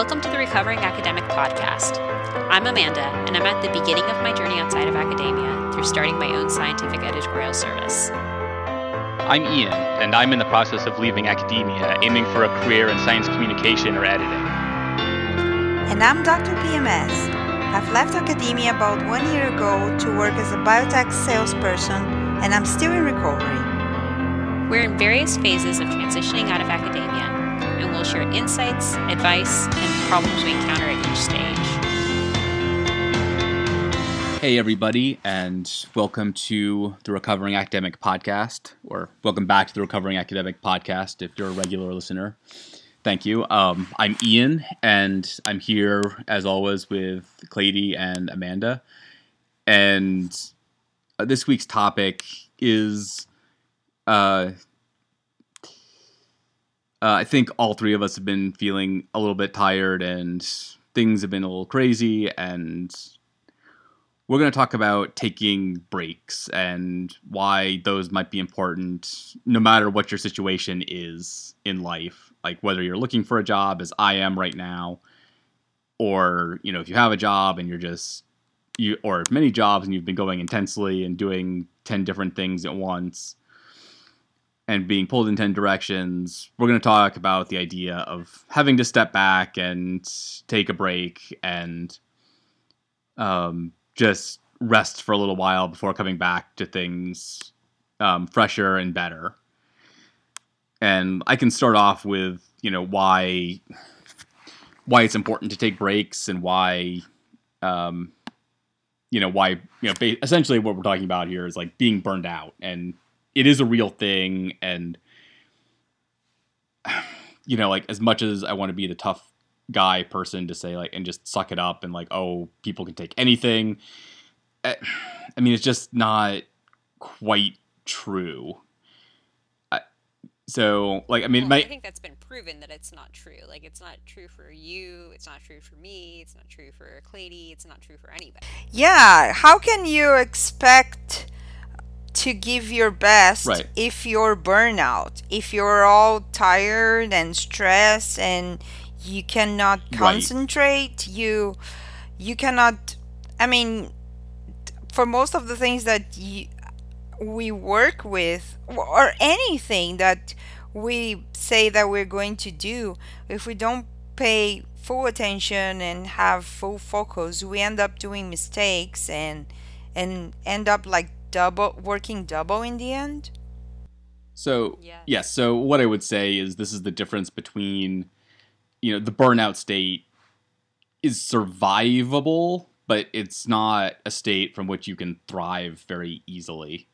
Welcome to the Recovering Academic Podcast. I'm Amanda, and I'm at the beginning of my journey outside of academia through starting my own scientific editorial service. I'm Ian, and I'm in the process of leaving academia, aiming for a career in science communication or editing. And I'm Dr. PMS. I've left academia about one year ago to work as a biotech salesperson, and I'm still in recovery. We're in various phases of transitioning out of academia, and we'll share insights, advice, and problems we encounter at each stage. Hey, everybody, and welcome to the Recovering Academic Podcast, or welcome back to the Recovering Academic Podcast if you're a regular listener. Thank you. Um, I'm Ian, and I'm here as always with Clady and Amanda. And uh, this week's topic is uh, uh, I think all three of us have been feeling a little bit tired and things have been a little crazy. And we're going to talk about taking breaks and why those might be important no matter what your situation is in life. Like whether you're looking for a job, as I am right now, or you know if you have a job and you're just you or many jobs and you've been going intensely and doing 10 different things at once and being pulled in 10 directions, we're going to talk about the idea of having to step back and take a break and um, just rest for a little while before coming back to things um, fresher and better. And I can start off with, you know, why why it's important to take breaks and why um, you know why you know essentially what we're talking about here is like being burned out and it is a real thing and you know like as much as i want to be the tough guy person to say like and just suck it up and like oh people can take anything eh, i mean it's just not quite true I, so like i mean Well, my I think that's been proven that it's not true. Like, it's not true for you, it's not true for me, it's not true for Clady, it's not true for anybody. Yeah, how can you expect to give your best Right. if you're burnout? If you're all tired and stressed and you cannot Right. concentrate, you you cannot I mean for most of the things that you, we work with or anything that we say that we're going to do if we don't pay full attention and have full focus we end up doing mistakes and and end up like double working double in the end So Yeah. yes, so what I would say is this is the difference between you know the burnout state is survivable, but it's not a state from which you can thrive very easily.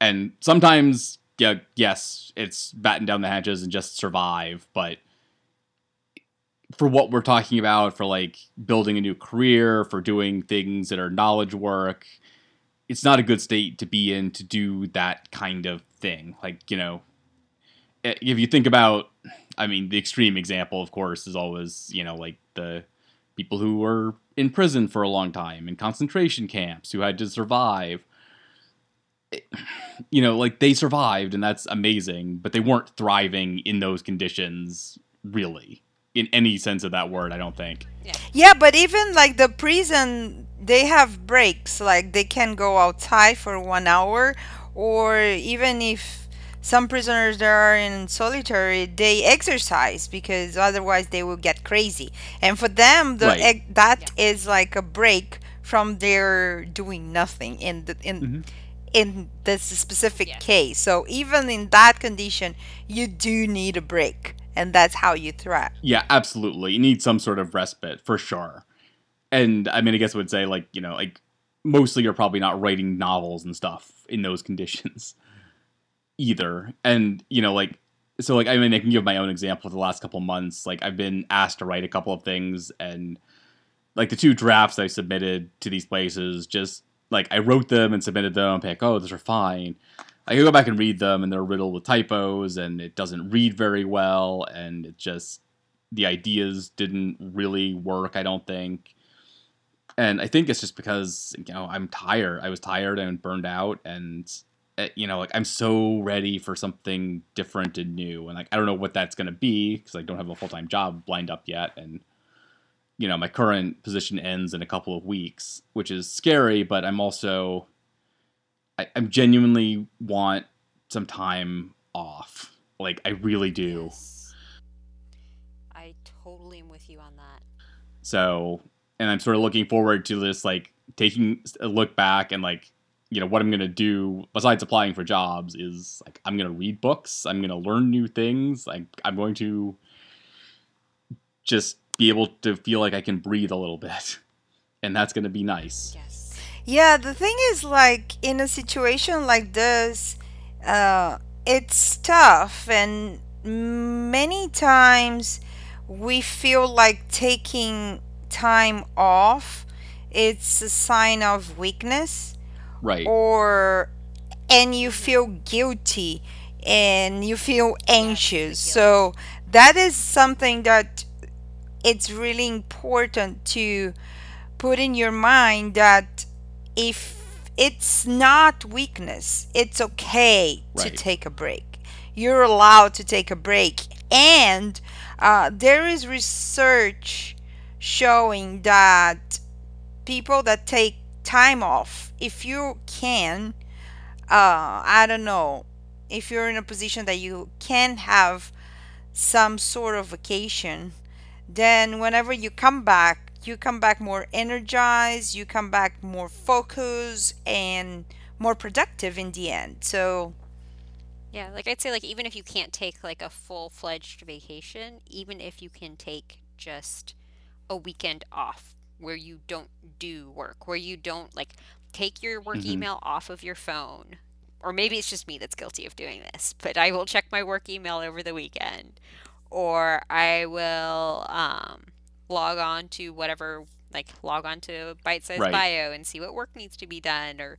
And sometimes yeah, yes, it's batten down the hatches and just survive, but for what we're talking about for like building a new career, for doing things that are knowledge work, it's not a good state to be in to do that kind of thing. Like, you know, eh, if you think about, I mean, the extreme example, of course, is always, you know, like the people who were in prison for a long time in concentration camps who had to survive. It- You know, like they survived and that's amazing, but they weren't thriving in those conditions, really, in any sense of that word, I don't think. yeah but even like the prison they have breaks like they can go outside for one hour or even if some prisoners that are in solitary they exercise because otherwise they will get crazy and for them the Right. ex- that is like a break from their doing nothing in the in Mhm. in this specific Yeah. case so even in that condition you do need a break and that's how you thrive Yeah, absolutely. You need some sort of respite for sure. And I mean, I guess I would say like you know, like mostly you're probably not writing novels and stuff in those conditions either. And you know, like so, like I mean, I can give my own example the last couple months. Like I've been asked to write a couple of things, and like the two drafts I submitted to these places, just like I wrote them and submitted them. I'm Like, oh, those are fine. I can go back and read them, and they're riddled with typos, and it doesn't read very well, and it just the ideas didn't really work. I don't think, and I think it's just because you know I'm tired. I was tired and burned out, and uh, you know, like I'm so ready for something different and new, and like I don't know what that's gonna be because I don't have a full time job lined up yet, and you know, my current position ends in a couple of weeks, which is scary, but I'm also, I, I genuinely want some time off. Like, I really do. Yes. I totally am with you on that. So, and I'm sort of looking forward to this, like, taking a look back and, like, you know, what I'm going to do besides applying for jobs is, like, I'm going to read books. I'm going to learn new things. Like, I'm going to just be able to feel like I can breathe a little bit. And that's going to be nice. Yes. Yeah, the thing is, like, in a situation like this, uh, it's tough, and many times we feel like taking time off it's a sign of weakness Right. or and you feel guilty and you feel anxious guilt. so that is something that it's really important to put in your mind that if it's not weakness it's okay to take a break. You're allowed to take a break. And uh, there is research showing that people that take time off if you can uh i don't know if you're in a position that you can have some sort of vacation then whenever you come back you come back more energized you come back more focused and more productive in the end so Yeah, like I'd say like even if you can't take like a full-fledged vacation, even if you can take just a weekend off where you don't do work, where you don't like take your work hmm email off of your phone. Or maybe it's just me that's guilty of doing this, but I will check my work email over the weekend. Or I will um, log on to whatever, like log on to Bite Size Right. Bio and see what work needs to be done, or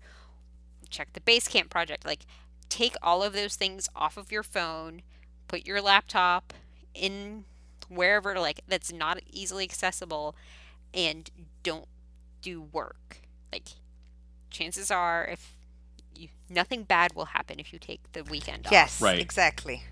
check the Basecamp project. Like, take all of those things off of your phone, put your laptop in wherever, like, that's not easily accessible, and don't do work. Like, chances are, if you, nothing bad will happen if you take the weekend off. Yes, Right. exactly.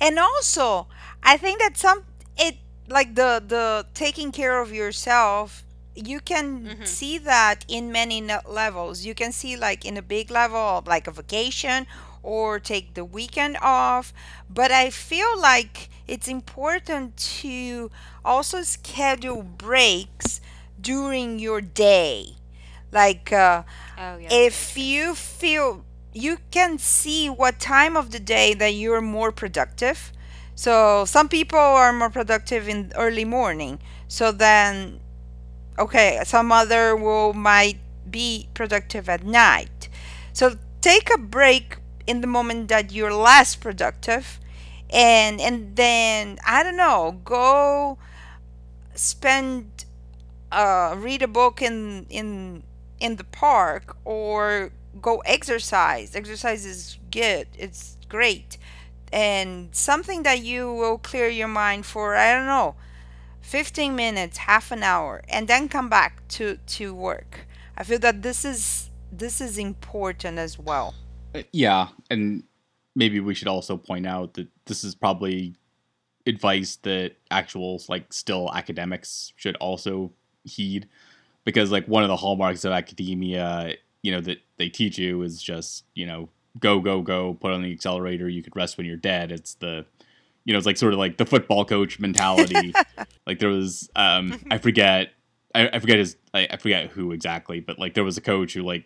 And also, I think that some it like the the taking care of yourself, you can Mm-hmm. see that in many levels. You can see like in a big level of like a vacation or take the weekend off, but I feel like it's important to also schedule breaks during your day. Like uh Oh, yeah. if you feel you can see what time of the day that you're more productive so some people are more productive in early morning so then okay some other will might be productive at night so take a break in the moment that you're less productive and and then i don't know go spend uh, read a book in in in the park or go exercise. Exercise is good. It's great. And something that you will clear your mind for, I don't know, 15 minutes, half an hour, and then come back to to work. I feel that this is this is important as well. Yeah, and maybe we should also point out that this is probably advice that actual like still academics should also heed because like one of the hallmarks of academia, you know, that they teach you is just, you know, go go go, put on the accelerator, you could rest when you're dead. It's the you know, it's like sort of like the football coach mentality. like there was um I forget I, I forget his I, I forget who exactly, but like there was a coach who like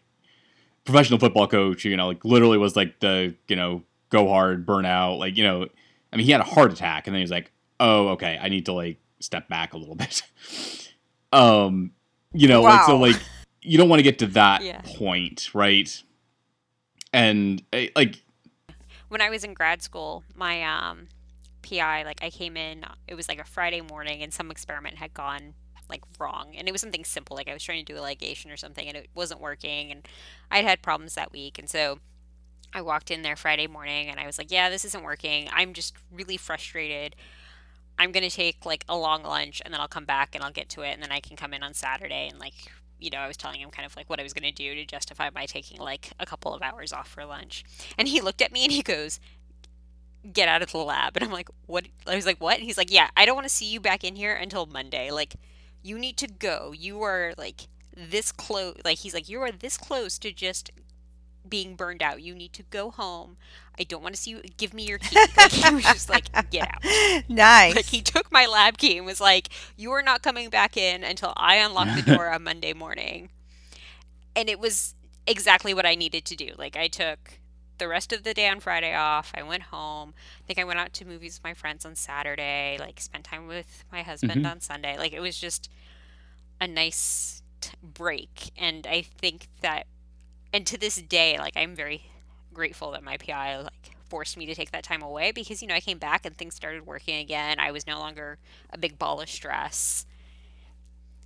professional football coach, you know, like literally was like the, you know, go hard, burn out, like, you know, I mean, he had a heart attack and then he was like, "Oh, okay, I need to like step back a little bit." um, you know, like so like you don't want to get to that Yeah. point, right? And eh, like when I was in grad school, my um, PI, like I came in, it was like a Friday morning, and some experiment had gone like wrong, and it was something simple, like I was trying to do a ligation or something, and it wasn't working, and I'd had problems that week, and so I walked in there Friday morning, and I was like, yeah, this isn't working. I'm just really frustrated. I'm gonna take like a long lunch, and then I'll come back and I'll get to it, and then I can come in on Saturday and like. You know, I was telling him kind of like what I was going to do to justify my taking like a couple of hours off for lunch. And he looked at me and he goes, get out of the lab. And I'm like, what? I was like, what? And he's like, yeah, I don't want to see you back in here until Monday. Like, You need to go. You are like this close. Like he's like, you are this close to just being burned out. You need to go home. I don't want to see you. Give me your key. Like he was just like, get out. nice. Like he took my lab key and was like, you are not coming back in until I unlock the door on Monday morning. And it was exactly what I needed to do. Like I took the rest of the day on Friday off. I went home. I think I went out to movies with my friends on Saturday. Like spent time with my husband Mhm. on Sunday. Like it was just a nice break. And I think that, and to this day, like I'm very grateful that my PI like forced me to take that time away because you know I came back and things started working again. I was no longer a big ball of stress,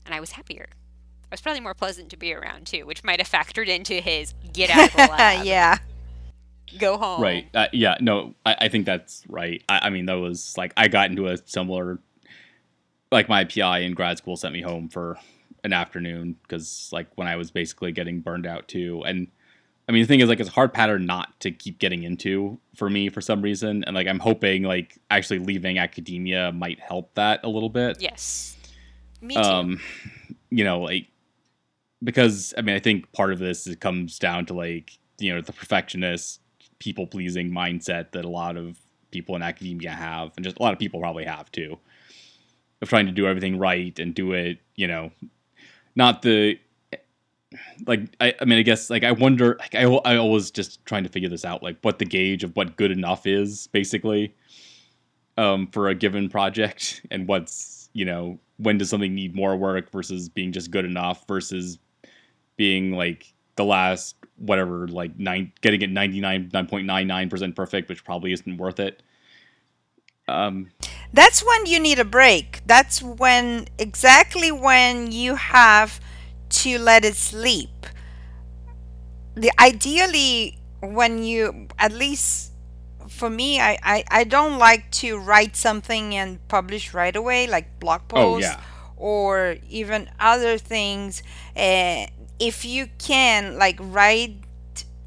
and I was happier. I was probably more pleasant to be around too, which might have factored into his get out of the lab, yeah. go home. Right. Uh, yeah. No, I, I think that's right. I, I mean, that was like I got into a similar, like my PI in grad school sent me home for an afternoon because like when I was basically getting burned out too. And I mean, the thing is like it's a hard pattern not to keep getting into for me for some reason. And like I'm hoping like actually leaving academia might help that a little bit. Yes. Me too. Um, you know, like because I mean, I think part of this it comes down to like you know the perfectionist, people pleasing mindset that a lot of people in academia have, and just a lot of people probably have too, of trying to do everything right and do it, you know, not the like I, I mean I guess like I wonder like I, I always just trying to figure this out like what the gauge of what good enough is basically um for a given project and what's you know when does something need more work versus being just good enough versus being like the last whatever like nine getting it 99.99% perfect which probably isn't worth it. Um That's when you need a break. That's when exactly when you have to let it sleep. The ideally when you at least for me I, I, I don't like to write something and publish right away like blog oh posts yeah or even other things uh, if you can like write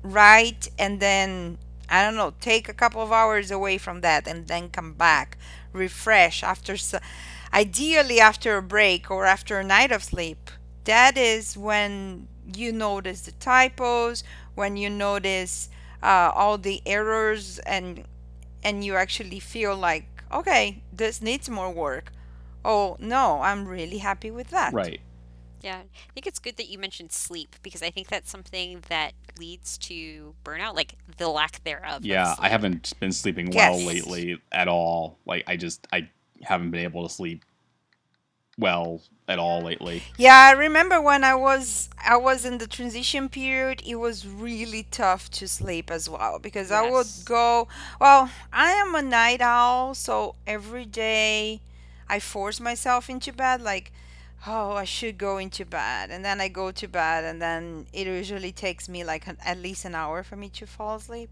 write and then i don't know take a couple of hours away from that and then come back refresh after ideally after a break or after a night of sleep. That is when you notice the typos when you notice uh, all the errors and and you actually feel like okay this needs more work. Oh, no, I'm really happy with that. right Yeah, I think it's good that you mentioned sleep because I think that's something that leads to burnout, like the lack thereof. yeah i haven't been sleeping well Yes. lately at all like i just i haven't been able to sleep well at all lately Yeah, I remember when I was I was in the transition period, it was really tough to sleep as well because I would go, well, I am a night owl, so every day I force myself into bed like oh, I should go into bed. And then I go to bed and then it usually takes me like an, at least an hour for me to fall asleep.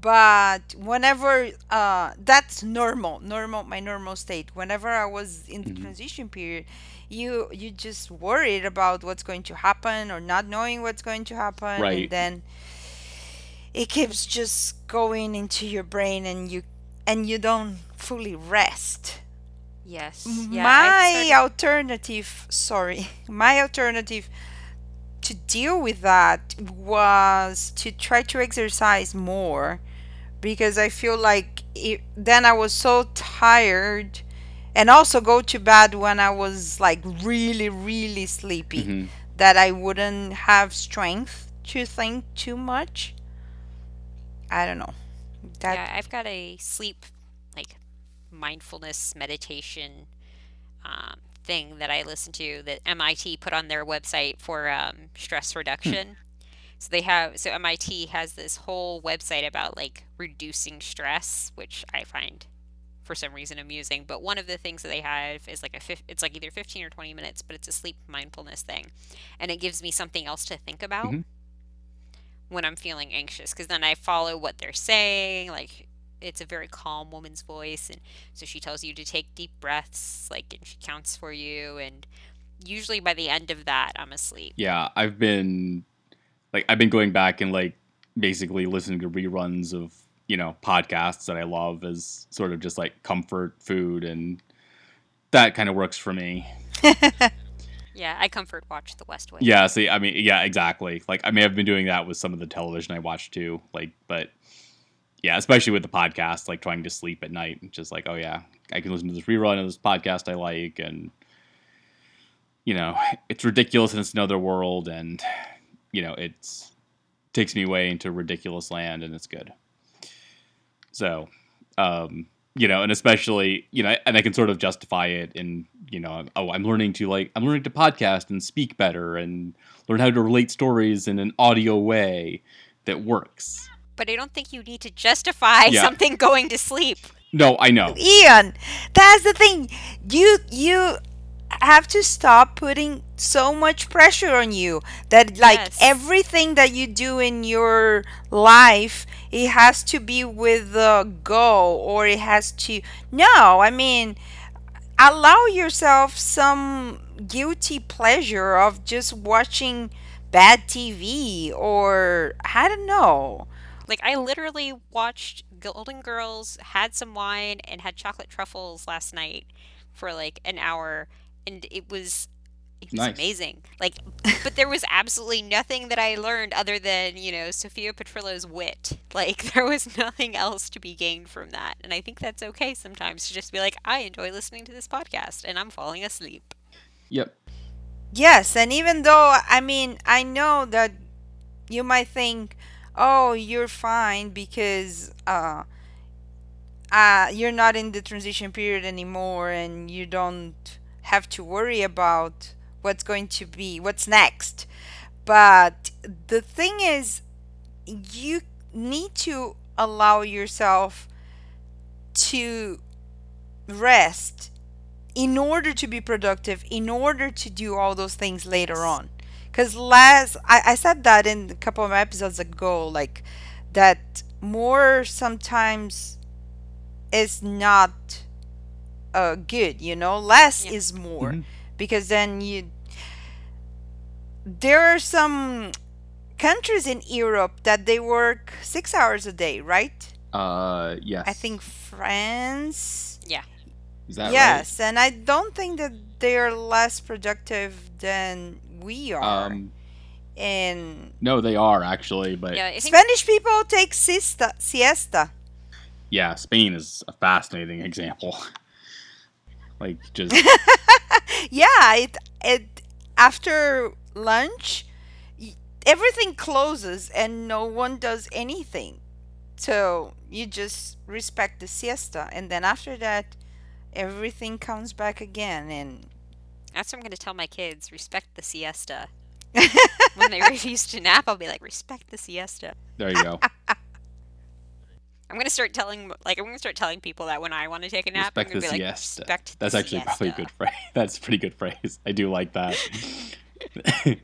but whenever uh that's normal normal my normal state whenever i was in the Mhm. transition period you you just worried about what's going to happen or not knowing what's going to happen Right. and then it keeps just going into your brain and you and you don't fully rest Yes. Yeah. my alternative sorry my alternative to deal with that was to try to exercise more because i feel like it, then i was so tired and also go to bed when i was like really really sleepy Mhm. that i wouldn't have strength to think too much i don't know that yeah, I've got a sleep, mindfulness meditation um, thing that I listen to that MIT put on their website for um, stress reduction. So they have, so MIT has this whole website about like reducing stress, which I find for some reason amusing. But one of the things that they have is like a, it's like either 15 or 20 minutes, but it's a sleep mindfulness thing. And it gives me something else to think about Mhm. when I'm feeling anxious because then I follow what they're saying. Like it's a very calm woman's voice, and so she tells you to take deep breaths, like and she counts for you. And usually by the end of that, I'm asleep. Yeah, I've been like I've been going back and like basically listening to reruns of you know podcasts that I love as sort of just like comfort food, and that kind of works for me. Yeah, I comfort watch The West Wing. Yeah, see, I mean, yeah, exactly. Like, I may have been doing that with some of the television I watch too. Like, but yeah, especially with the podcast, like trying to sleep at night, just like, oh yeah, I can listen to this rerun of this podcast I like, and you know, it's ridiculous and it's another world, and you know, it's takes me away into ridiculous land, and it's good. So, um, you know, and especially, you know, and I can sort of justify it in, you know, oh, I'm learning to like, I'm learning to podcast and speak better and learn how to relate stories in an audio way that works. But I don't think you need to justify Yeah. something going to sleep. No, I know. Ian, that's the thing. You you have to stop putting so much pressure on you that like Yes. everything that you do in your life it has to be with a goal or it has to no i mean allow yourself some guilty pleasure of just watching bad tv or i don't know Like I literally watched Golden Girls, had some wine, and had chocolate truffles last night for like an hour, and it was it was Nice. amazing. Like, but there was absolutely nothing that I learned other than you know Sophia Petrillo's wit. Like there was nothing else to be gained from that, and I think that's okay sometimes to just be like, I enjoy listening to this podcast, and I'm falling asleep. Yep. Yes, and even though I mean I know that you might think, "Oh, you're fine because uh uh you're not in the transition period anymore and you don't have to worry about what's going to be what's next." But the thing is you need to allow yourself to rest in order to be productive, in order to do all those things later on. Because last, I, I said that in a couple of episodes ago, like that more sometimes is not uh, good, you know, less Yeah. is more. Mhm. Because then you, there are some countries in Europe that they work six hours a day, right? Uh, yes. I think France. Yeah. Is that yes, and I don't think that they're less productive than we are. Um, and no, they are actually, but Yeah, think Spanish people take siesta. siesta. yeah, Spain is a fascinating example. like, just Yeah, it it after lunch, everything closes and no one does anything. So you just respect the siesta, and then after that, everything comes back again. And that's what I'm going to tell my kids: respect the siesta. when they refuse to nap, I'll be like, respect the siesta. there you go. I'm gonna start telling like I'm gonna start telling people that when I want to take a nap, Respect I'm the gonna be like, siesta. respect That's the actually probably a siesta." good phrase. That's a pretty good phrase. I do like that.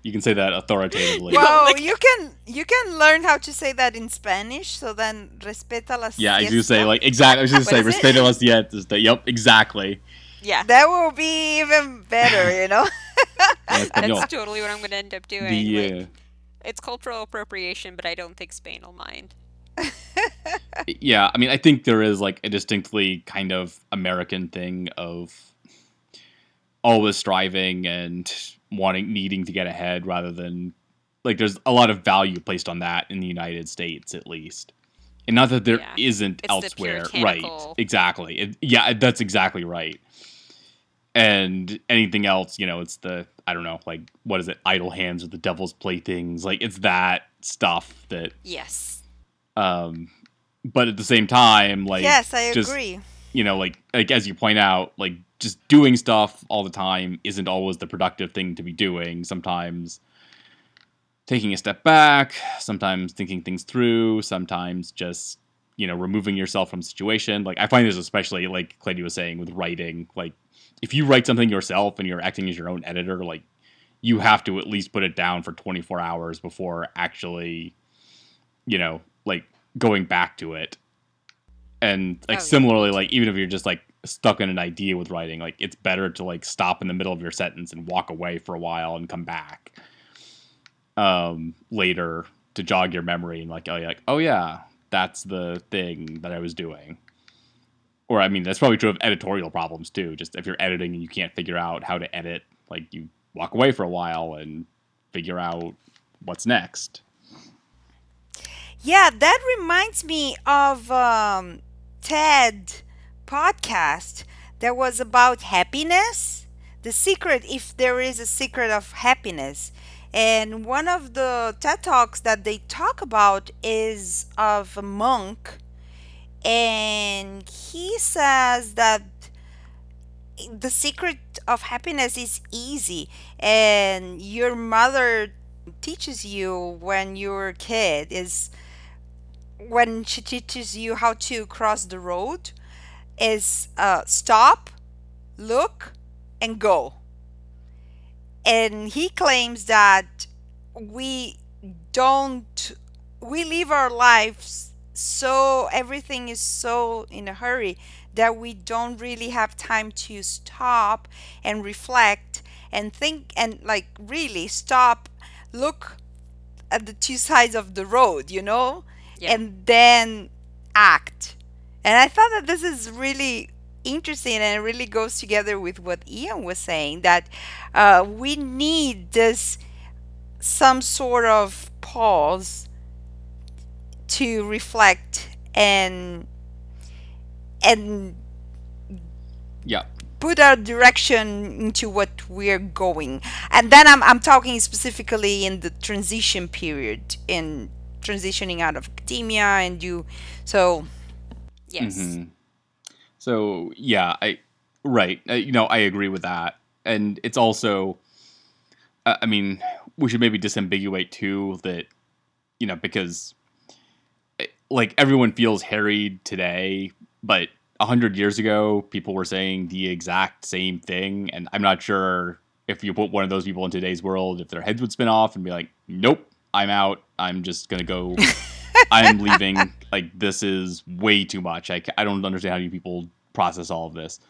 you can say that authoritatively. Well, like- you can you can learn how to say that in Spanish. So then, respeta la yeah, I do say like exactly. I was going to What say is it? respeta la siesta. Yep, exactly. Yeah, That will be even better, you know. En español. that's totally what I'm gonna end up doing. The like, uh, it's cultural appropriation, but I don't think Spain will mind. yeah, I mean, I think there is like a distinctly kind of American thing of always striving and wanting, needing to get ahead rather than like there's a lot of value placed on that in the United States, at least. And not that there Yeah. not It's the elsewhere, right? Exactly. It, yeah, that's exactly right. And anything else, you know, it's the I don't know, like what is it? Idle hands or the devil's playthings. Like it's that stuff that Yes. um but at the same time like yes, I just- agree. you know like like as you point out like just doing stuff all the time isn't always the productive thing to be doing sometimes taking a step back sometimes thinking things through sometimes just you know removing yourself from situation. Like i find this especially like clady was saying with writing. Like if you write something yourself and you're acting as your own editor like you have to at least put it down for 24 hours before actually you know like going back to it. And like Oh, yeah. similarly like even if you're just like stuck in an idea with writing like it's better to like stop in the middle of your sentence and walk away for a while and come back um later to jog your memory and like oh yeah like oh yeah that's the thing that i was doing or I mean, that's probably true of editorial problems too. Just if you're editing and you can't figure out how to edit, like you walk away for a while and figure out what's next. Yeah, that reminds me of um, TED podcast that was about happiness. The secret, if there is a secret of happiness. And one of the TED Talks that they talk about is of a monk and he says that the secret of happiness is easy and your mother teaches you when you're a kid is when she teaches you how to cross the road is uh, stop look and go and he claims that we don't we live our lives so everything is so in a hurry that we don't really have time to stop and reflect and think and like really stop look at the two sides of the road you know Yeah. and then act and i thought that this is really interesting and it really goes together with what ian was saying that uh, we need this some sort of pause to reflect and and Yeah. put our direction into what we're going and then I'm, I'm talking specifically in the transition period in transitioning out of academia and you so Yes. Mhm. So yeah, I right. Uh, you know, I agree with that, and it's also, uh, I mean, we should maybe disambiguate too that, you know, because, eh, like everyone feels harried today, but a hundred years ago, people were saying the exact same thing, and I'm not sure if you put one of those people in today's world, if their heads would spin off and be like, "Nope, I'm out. I'm just gonna go." I'm leaving. Like this is way too much. I, I don't understand how you people process all of this.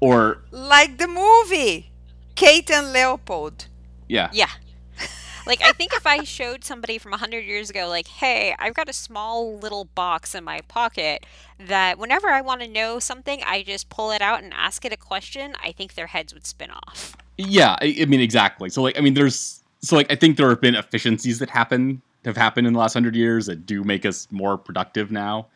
Or like the movie kate and leopold yeah, Yeah. Like I think if I showed somebody from 100 years ago like, "Hey, I've got a small little box in my pocket that whenever I want to know something, I just pull it out and ask it a question," I think their heads would spin off. yeah. I, I mean exactly. So like I mean there's so like I think there have been efficiencies that happen have happened in the last hundred years that do make us more productive now.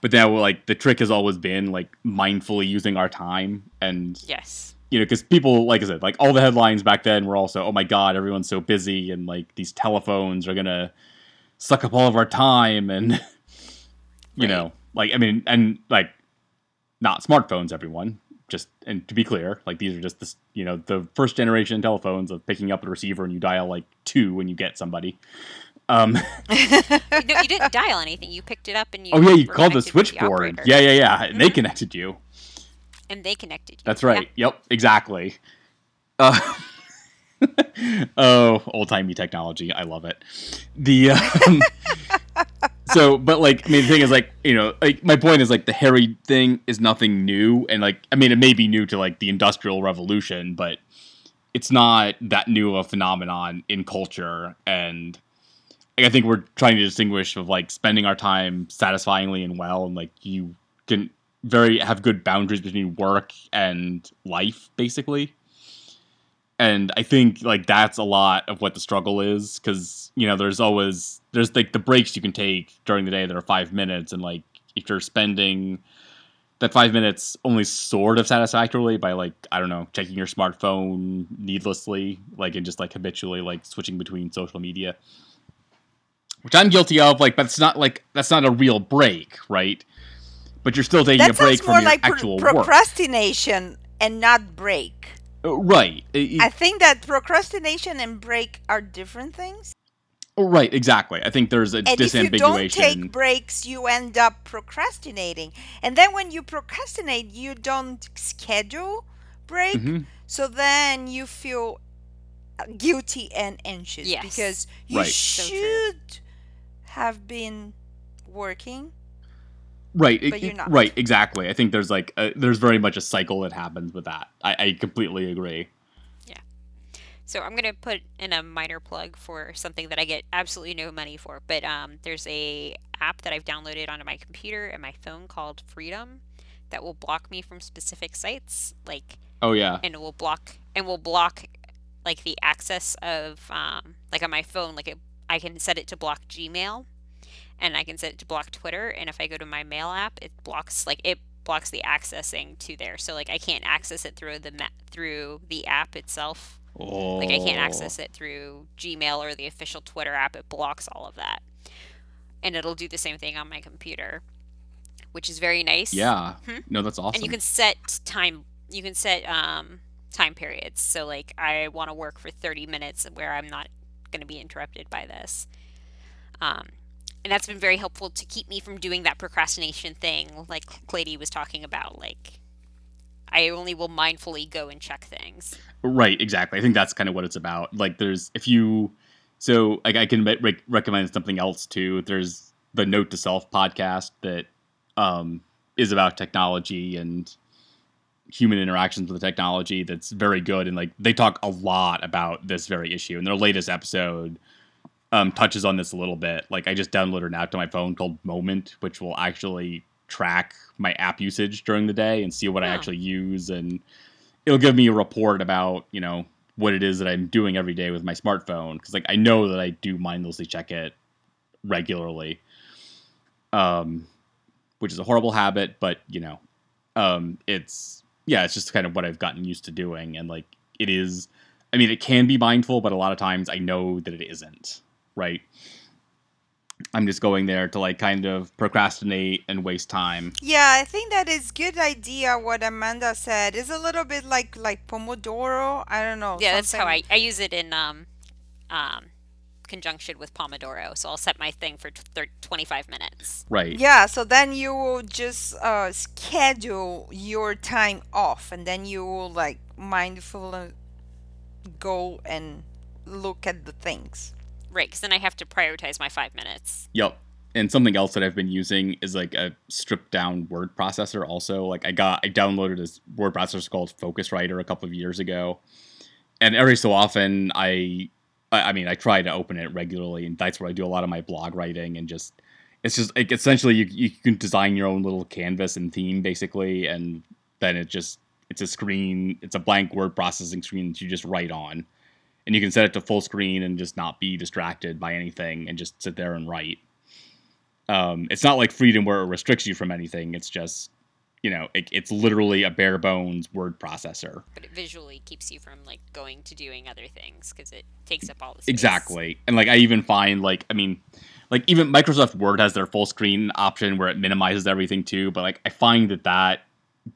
But now like the trick has always been like mindfully using our time and Yes. you know, because people, like I said, like all the headlines back then were also, oh my god, everyone's so busy, and like these telephones are gonna suck up all of our time, and you Right. know, like I mean, and like not smartphones, everyone. Just and to be clear, like these are just this, you know, the first generation telephones of picking up the receiver and you dial like two when you get somebody. Um, no, you didn't dial anything. You picked it up and you. oh yeah, you called the switchboard. operator, yeah, yeah, yeah. And they Mhm. connected you. And they connected you. That's Yeah. right. Yep, exactly. Uh, oh, old timey technology. I love it. The um, so, but like, I mean, the thing is, like, you know, like my point is, like, the hairy thing is nothing new, and like, I mean, it may be new to like the Industrial Revolution, but it's not that new of a phenomenon in culture, and I think we're trying to distinguish of like spending our time satisfyingly and well, and like you can very have good boundaries between work and life, basically. And I think like that's a lot of what the struggle is because you know there's always there's like the breaks you can take during the day that are five minutes, and like if you're spending that five minutes only sort of satisfactorily by like I don't know checking your smartphone needlessly, like and just like habitually like switching between social media, which I'm guilty of. Like, but it's not like that's not a real break, right? But you're still taking that a break from your like pro- actual work, procrastination and not break Uh, right? It- i think that procrastination and break are different things right, exactly. I think there's a And if you don't take breaks, you end up procrastinating. And then when you procrastinate, you don't schedule break. Mhm. So then you feel uh, guilty and anxious Yes. because you Right. So should have been working. Right, But it- you're not. right, exactly. I think there's like a, there's very much a cycle that happens with that. I, I completely agree. Yeah so I'm gonna put in a minor plug for something that I get absolutely no money for, but um, there's a app that I've downloaded onto my computer and my phone called Freedom that will block me from specific sites, like Oh yeah. and it will block and will block like the access of um, like on my phone. Like it, I can set it to block Gmail, and I can set it to block Twitter. And if I go to my mail app, it blocks like it blocks the accessing to there. So like I can't access it through the ma- through the app itself. Oh. Like I can't access it through Gmail or the official Twitter app. It blocks all of that. And it'll do the same thing on my computer, which is very nice. Yeah. Hmm? No, that's awesome. And you can set time you can set um time periods. So like I want to work for 30 minutes where I'm not going to be interrupted by this. Um and that's been very helpful to keep me from doing that procrastination thing like Clady was talking about like I only will mindfully go and check things. Right, exactly. I think that's kind of what it's about. Like, there's if you, so like I can re- recommend something else too. There's the Note to Self podcast that um, is about technology and human interactions with the technology. That's very good, and like they talk a lot about this very issue. And their latest episode um, touches on this a little bit. Like I just downloaded an app to my phone called Moment, which will actually track my app usage during the day and see what I actually use and it'll give me a report about you know what it is that I'm doing every day with my smartphone because like I know that I do mindlessly check it regularly, um, which is a horrible habit, but you know, um, it's yeah, it's just kind of what I've gotten used to doing, and like it is. I mean, it can be mindful, but a lot of times I know that it isn't. Right. I'm just going there to like kind of procrastinate and waste time. Yeah, I think that is good idea what Amanda said. It's a little bit like like Pomodoro. I don't know. yeah, that's how I I use it in um um conjunction with Pomodoro. So I'll set my thing for t- 25 minutes. Right. Yeah, so then you will just uh, schedule your time off, and then you will like mindful go and look at the things. Right, because then I have to prioritize my five minutes. Yep. And something else that I've been using is like a stripped down word processor. Also, like I got, I downloaded this word processor called Focuswriter a couple of years ago, and every so often I, I I mean, I try to open it regularly, and that's where I do a lot of my blog writing and just. It's just like essentially you, you can design your own little canvas and theme basically, and then it just it's a screen, it's a blank word processing screen that you just write on, and you can set it to full screen and just not be distracted by anything and just sit there and write um, it's not like freedom where it restricts you from anything. It's just, you know, it, it's literally a bare bones word processor. But it visually keeps you from like going to doing other things because it takes up all the space. Exactly. And like I even find like I mean, like even Microsoft Word has their full screen option where it minimizes everything too. But like I find that that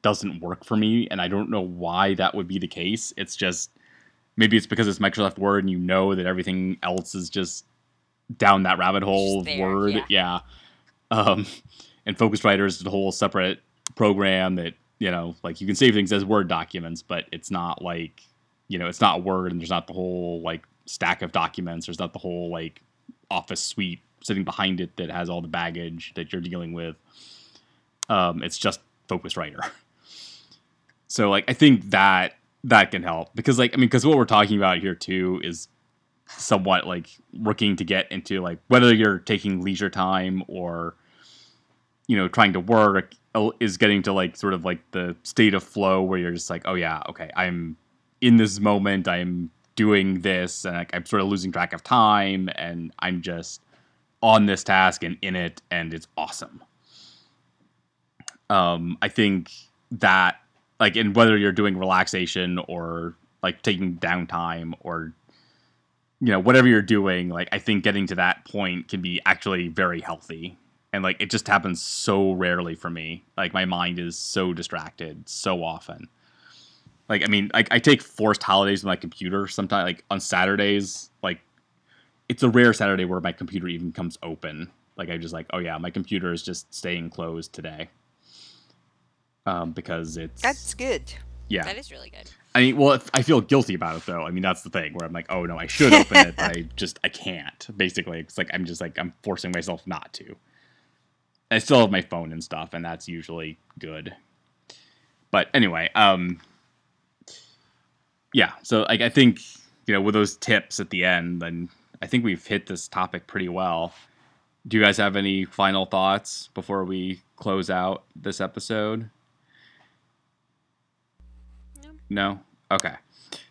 doesn't work for me, and I don't know why that would be the case. It's just maybe it's because it's Microsoft Word and you know that everything else is just down that rabbit hole of there, Word. yeah. Yeah. Um, and Focuswriter is a whole separate program that you know, like you can save things as Word documents, but it's not like you know, it's not Word, and there's not the whole like stack of documents. There's not the whole like Office suite sitting behind it that has all the baggage that you're dealing with. Um, it's just focused writer So like I think that that can help because like I mean because what we're talking about here too is somewhat like working to get into like whether you're taking leisure time or you know trying to work is getting to like sort of like the state of flow where you're just like oh yeah okay I'm in this moment I'm doing this and like, I'm sort of losing track of time and I'm just on this task and in it and it's awesome. Um, I think that like and whether you're doing relaxation or like taking downtime or you know whatever you're doing like i think getting to that point can be actually very healthy and like it just happens so rarely for me like my mind is so distracted so often like i mean like i take forced holidays with my computer sometimes like on saturdays like it's a rare saturday where my computer even comes open like i just like oh yeah my computer is just staying closed today um because it's That's good. yeah That is really good. I mean, well, I feel guilty about it though. I mean, that's the thing where I'm like, oh no, I should open it, but I just I can't. Basically, it's like I'm just like I'm forcing myself not to. I still have my phone and stuff, and that's usually good. But anyway, um, yeah. So like, I think you know, with those tips at the end, then I think we've hit this topic pretty well. Do you guys have any final thoughts before we close out this episode? No? Okay.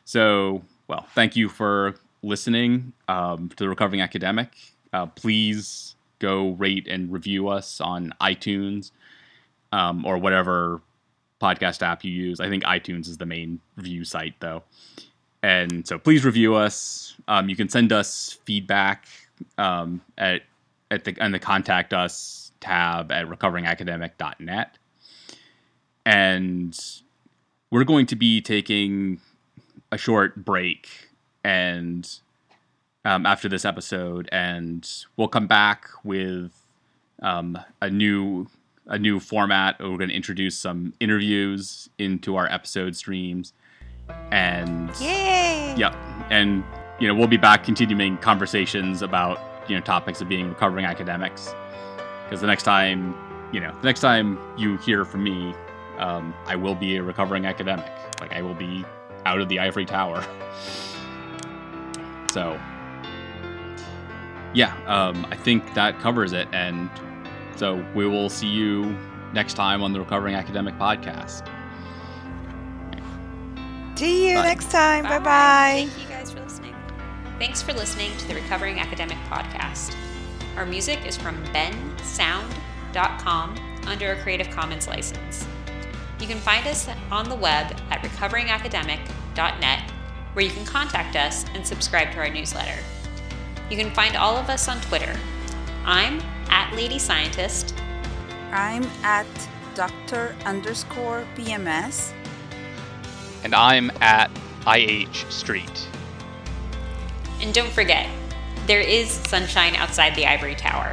So, well, thank you for listening um, to the Recovering Academic. Uh, please go rate and review us on iTunes um, or whatever podcast app you use. I think iTunes is the main review site, though. And so please review us. Um, you can send us feedback um, at at the and the contact us tab at recoveringacademic.net. And we're going to be taking a short break and um, after this episode, and we'll come back with um, a new a new format. We're going to introduce some interviews into our episode streams, and Yay! Yep. And you know, we'll be back continuing conversations about, you know, topics of being recovering academics. Because the next time, you know, the next time you hear from me, um, I will be a recovering academic. Like I will be out of the ivory tower. so yeah, um, I think that covers it. And so we will see you next time on the Recovering Academic Podcast. See you Bye. next time. Bye bye. Thank you guys for listening. Thanks for listening to the Recovering Academic Podcast. Our music is from bensound.com under a Creative Commons license. You can find us on the web at recoveringacademic.net, where you can contact us and subscribe to our newsletter. You can find all of us on Twitter. I'm at Lady Scientist, I'm at Dr. underscore PMS. And I'm at IH Street. and don't forget, there is sunshine outside the ivory tower.